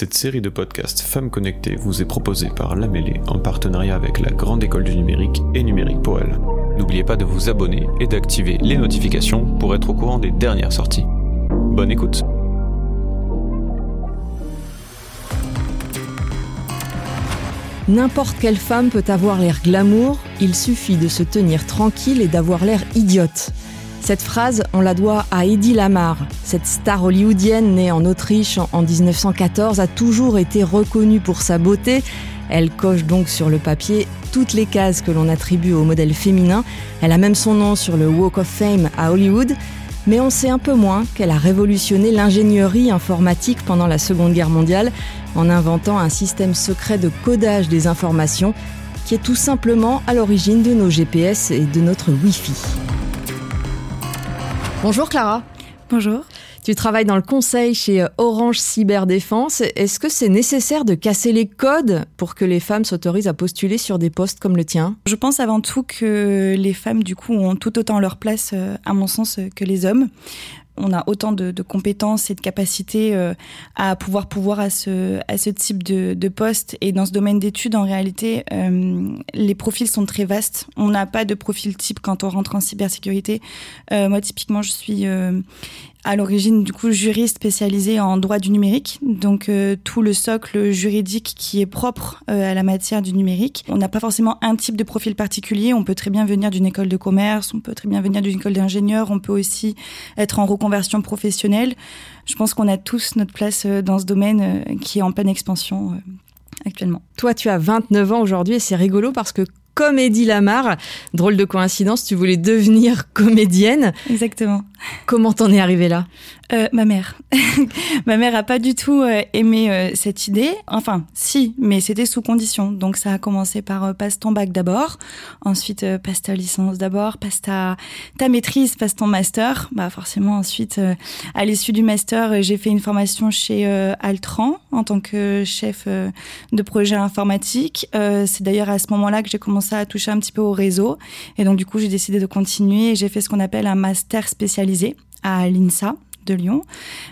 Cette série de podcasts Femmes Connectées vous est proposée par La en partenariat avec la Grande École du Numérique et Numérique pour elle. N'oubliez pas de vous abonner et d'activer les notifications pour être au courant des dernières sorties. Bonne écoute N'importe quelle femme peut avoir l'air glamour, il suffit de se tenir tranquille et d'avoir l'air idiote. Cette phrase, on la doit à Eddie Lamar. Cette star hollywoodienne née en Autriche en 1914 a toujours été reconnue pour sa beauté. Elle coche donc sur le papier toutes les cases que l'on attribue au modèle féminin. Elle a même son nom sur le Walk of Fame à Hollywood. Mais on sait un peu moins qu'elle a révolutionné l'ingénierie informatique pendant la Seconde Guerre mondiale en inventant un système secret de codage des informations qui est tout simplement à l'origine de nos GPS et de notre Wi-Fi. Bonjour Clara. Bonjour. Tu travailles dans le conseil chez Orange Cyberdéfense. Est-ce que c'est nécessaire de casser les codes pour que les femmes s'autorisent à postuler sur des postes comme le tien? Je pense avant tout que les femmes, du coup, ont tout autant leur place, euh, à mon sens, que les hommes on a autant de, compétences et de capacités euh, à pouvoir pouvoir à ce, type de, de poste. Et dans ce domaine d'études, en réalité, euh, les profils sont très vastes. On n'a pas de profil type quand on rentre en cybersécurité. Euh, moi, typiquement, je suis à l'origine du coup juriste spécialisé en droit du numérique, donc euh, tout le socle juridique qui est propre euh, à la matière du numérique. On n'a pas forcément un type de profil particulier, on peut très bien venir d'une école de commerce, on peut très bien venir d'une école d'ingénieur, on peut aussi être en reconversion professionnelle. Je pense qu'on a tous notre place euh, dans ce domaine qui est en pleine expansion actuellement. Toi, tu as 29 ans aujourd'hui et c'est rigolo parce que comme Eddie Lamar. Drôle de coïncidence, tu voulais devenir comédienne. Exactement. Comment t'en es arrivée là? Euh, Ma mère. ma mère a pas du tout euh, aimé euh, cette idée. Enfin, si, mais c'était sous condition. Donc ça a commencé par passe ton bac d'abord, ensuite passe ta licence d'abord, passe ta, ta maîtrise, passe ton master. Bah forcément ensuite, à l'issue du master, j'ai fait une formation chez Altran en tant que chef de projet informatique. C'est d'ailleurs à ce moment-là que j'ai commencé à toucher un petit peu au réseau. Et donc du coup, j'ai décidé de continuer et j'ai fait ce qu'on appelle un master spécialisé à l'INSA de Lyon.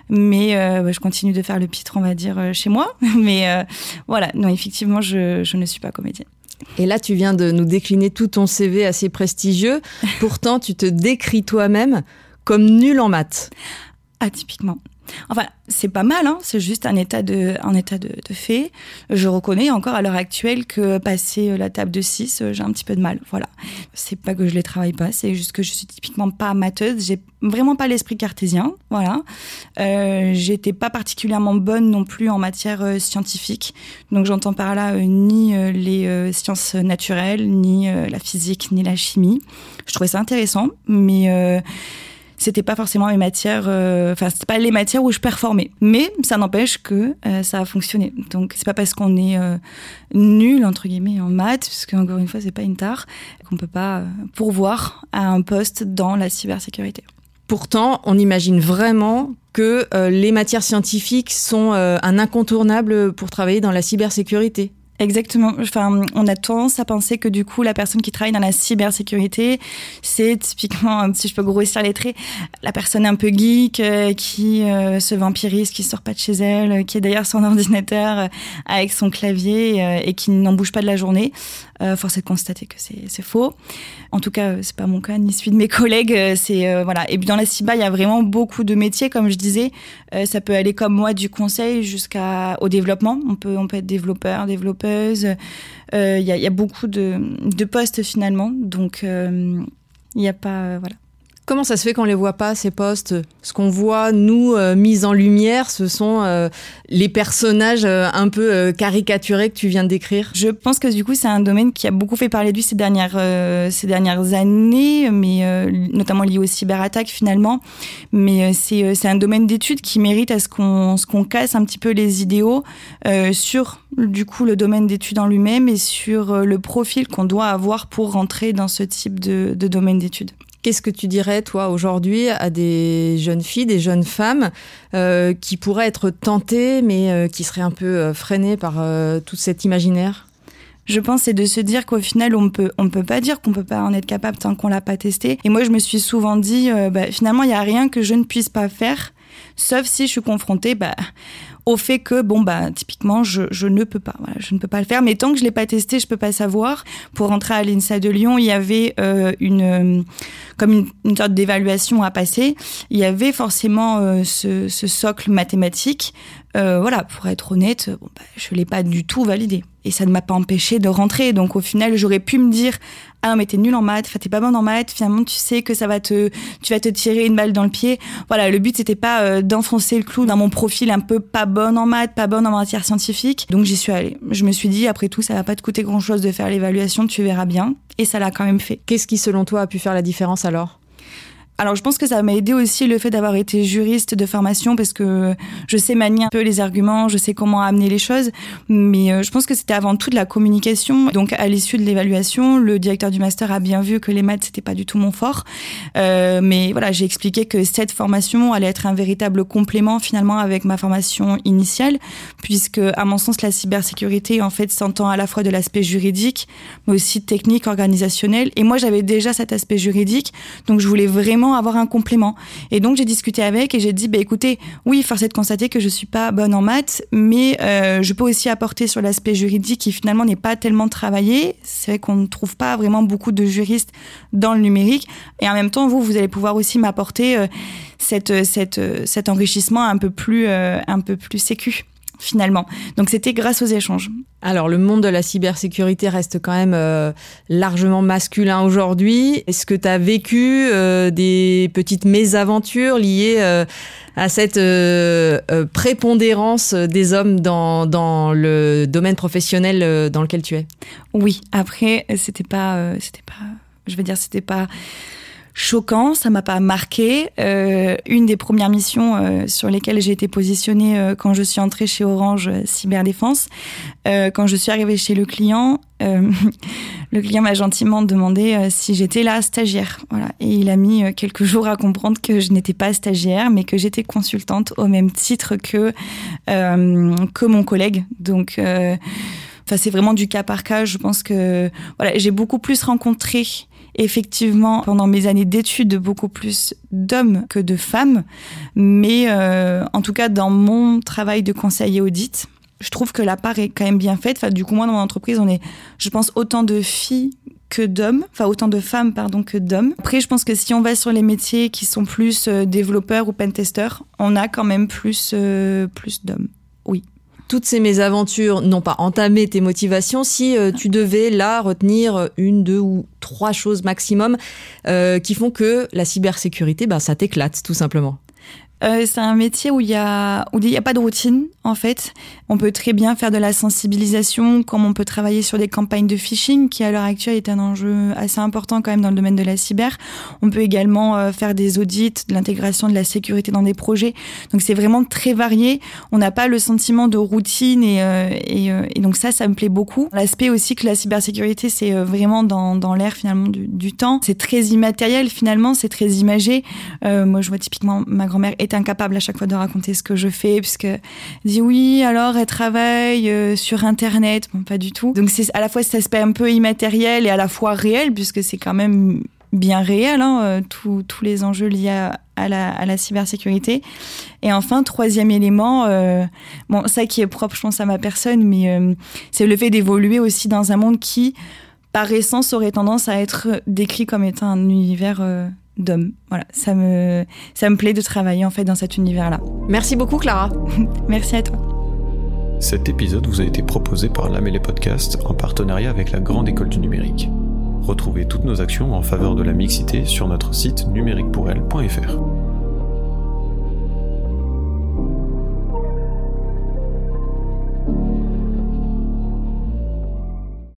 Mais euh, je continue de faire le pitre, on va dire, euh, chez moi. Mais euh, voilà, non, effectivement, je, je ne suis pas comédienne. Et là, tu viens de nous décliner tout ton CV assez prestigieux. Pourtant, tu te décris toi-même comme nul en maths. Atypiquement. Enfin, c'est pas mal, hein c'est juste un état de, fait. Je reconnais encore à l'heure actuelle que passer la table de 6, j'ai un petit peu de mal. Voilà. C'est pas que je les travaille pas, c'est juste que je suis typiquement pas matheuse. J'ai vraiment pas l'esprit cartésien. Voilà. Euh, J'étais pas particulièrement bonne non plus en matière euh, scientifique. Donc j'entends par là euh, ni euh, les sciences naturelles, ni la physique, ni la chimie. Je trouvais ça intéressant, mais c'était pas forcément mes matières, euh, enfin c'était pas les matières où je performais. Mais ça n'empêche que euh, ça a fonctionné. Donc c'est pas parce qu'on est euh, nul entre guillemets en maths, parce qu'encore une fois c'est pas une tare, qu'on peut pas pourvoir à un poste dans la cybersécurité. Pourtant, on imagine vraiment que les matières scientifiques sont un incontournable pour travailler dans la cybersécurité. Exactement. Enfin, on a tendance à penser que du coup, la personne qui travaille dans la cybersécurité, c'est typiquement, si je peux grossir les traits, la personne un peu geek euh, qui euh, se vampirise, qui sort pas de chez elle, qui est derrière son ordinateur euh, avec son clavier et qui n'en bouge pas de la journée. force est de constater que c'est faux. En tout cas, c'est pas mon cas ni celui de mes collègues. C'est voilà. Et puis dans la cyber, il y a vraiment beaucoup de métiers, comme je disais. ça peut aller comme moi du conseil jusqu'au développement. On peut on peut être développeur, développeur il euh, y, a beaucoup de, postes finalement, donc il euh, n'y a pas euh, voilà. Comment ça se fait qu'on les voit pas ces postes? Ce qu'on voit nous mis en lumière, ce sont les personnages un peu caricaturés que tu viens de décrire? Je pense que du coup c'est un domaine qui a beaucoup fait parler de lui ces dernières ces dernières années, mais notamment lié aux cyberattaques finalement. Mais c'est c'est un domaine d'études qui mérite à ce qu'on ce qu'on casse un petit peu les idéaux sur du coup le domaine d'études en lui-même et sur euh, le profil qu'on doit avoir pour rentrer dans ce type de, domaine d'études. Qu'est-ce que tu dirais, toi, aujourd'hui, à des jeunes filles, des jeunes femmes euh, qui pourraient être tentées, mais euh, qui seraient un peu freinées par tout cet imaginaire? Je pense c'est de se dire qu'au final on peut on peut pas dire qu'on peut pas en être capable tant qu'on l'a pas testé. Et moi je me suis souvent dit bah, finalement il y a rien que je ne puisse pas faire sauf si je suis confrontée bah, au fait que bon bah typiquement je, ne peux pas je ne peux pas le faire. Mais tant que je l'ai pas testé je peux pas savoir. Pour rentrer à l'INSA de Lyon il y avait euh, une euh, comme une, sorte d'évaluation à passer il y avait forcément euh, ce, socle mathématique. Voilà pour être honnête bah, je l'ai pas du tout validé. Et ça ne m'a pas empêché de rentrer. Donc au final j'aurais pu me dire ah non mais t'es nul en maths, enfin t'es pas bonne en maths, finalement tu sais que ça va te, tu vas te tirer une balle dans le pied. Voilà, le but c'était pas euh, d'enfoncer le clou dans mon profil un peu pas bonne en maths, pas bonne en matière scientifique. Donc j'y suis allée. Je me suis dit après tout ça va pas te coûter grand chose de faire l'évaluation, tu verras bien. Et ça l'a quand même fait. Qu'est-ce qui selon toi a pu faire la différence alors? Alors je pense que ça m'a aidé aussi le fait d'avoir été juriste de formation parce que je sais manier un peu les arguments, je sais comment amener les choses, mais euh, je pense que c'était avant tout de la communication. Donc à l'issue de l'évaluation, le directeur du master a bien vu que les maths c'était pas du tout mon fort, euh, mais voilà j'ai expliqué que cette formation allait être un véritable complément finalement avec ma formation initiale, puisque à mon sens la cybersécurité en fait s'entend à la fois de l'aspect juridique, mais aussi technique, organisationnel. Et moi j'avais déjà cet aspect juridique, donc je voulais vraiment avoir un complément. Et donc j'ai discuté avec et j'ai dit, bah, écoutez, oui, force est de constater que je suis pas bonne en maths, mais euh, je peux aussi apporter sur l'aspect juridique qui finalement n'est pas tellement travaillé. C'est vrai qu'on ne trouve pas vraiment beaucoup de juristes dans le numérique. Et en même temps, vous, vous allez pouvoir aussi m'apporter euh, cette, cette, cet enrichissement un peu plus, euh, un peu plus sécu finalement. Donc c'était grâce aux échanges. Alors le monde de la cybersécurité reste quand même euh, largement masculin aujourd'hui. Est-ce que tu as vécu euh, des petites mésaventures liées euh, à cette prépondérance des hommes dans, dans le domaine professionnel dans lequel tu es? Oui, après c'était pas c'était pas je veux dire c'était pas choquant, ça m'a pas marqué. Euh, une des premières missions euh, sur lesquelles j'ai été positionnée euh, quand je suis entrée chez Orange euh, Cyberdéfense, euh, quand je suis arrivée chez le client, euh, le client m'a gentiment demandé si j'étais là stagiaire. Voilà, et il a mis quelques jours à comprendre que je n'étais pas stagiaire, mais que j'étais consultante au même titre que que mon collègue. Donc Enfin, c'est vraiment du cas par cas. Je pense que voilà, j'ai beaucoup plus rencontré effectivement pendant mes années d'études beaucoup plus d'hommes que de femmes, mais euh, en tout cas dans mon travail de conseiller audit, je trouve que la part est quand même bien faite. Du coup, moi dans mon entreprise, on est, je pense, autant de filles que d'hommes, enfin autant de femmes pardon que d'hommes. Après, je pense que si on va sur les métiers qui sont plus euh, développeurs ou pentesters, on a quand même plus euh, plus d'hommes. Oui toutes ces mésaventures n'ont pas entamé tes motivations. Si euh, tu devais là retenir une, deux ou trois choses maximum euh, qui font que la cybersécurité, bah, ça t'éclate tout simplement. Euh, c'est un métier où il y a où il y a pas de routine en fait. On peut très bien faire de la sensibilisation, comme on peut travailler sur des campagnes de phishing, qui à l'heure actuelle est un enjeu assez important quand même dans le domaine de la cyber. On peut également euh, faire des audits, de l'intégration de la sécurité dans des projets. Donc c'est vraiment très varié. On n'a pas le sentiment de routine et, euh, et, euh, et, donc ça, ça me plaît beaucoup. L'aspect aussi que la cybersécurité, c'est euh, vraiment dans, dans l'air finalement du, du temps. C'est très immatériel finalement, c'est très imagé. Moi, je vois typiquement ma grand-mère incapable à chaque fois de raconter ce que je fais puisque elle dit oui alors elle travaille euh, sur internet. Bon pas du tout. Donc c'est à la fois cet aspect un peu immatériel et à la fois réel puisque c'est quand même bien réel hein, euh, tous les enjeux liés à, la, à la cybersécurité. Et enfin troisième élément euh, bon ça qui est propre je pense à ma personne mais c'est le fait d'évoluer aussi dans un monde qui par essence aurait tendance à être décrit comme étant un univers d'hommes. Voilà, ça me, ça me plaît de travailler en fait dans cet univers-là. Merci beaucoup Clara. Merci à toi. Cet épisode vous a été proposé par l'Amélé Podcast en partenariat avec la Grande École du Numérique. Retrouvez toutes nos actions en faveur de la mixité sur notre site numériquepourelle.fr.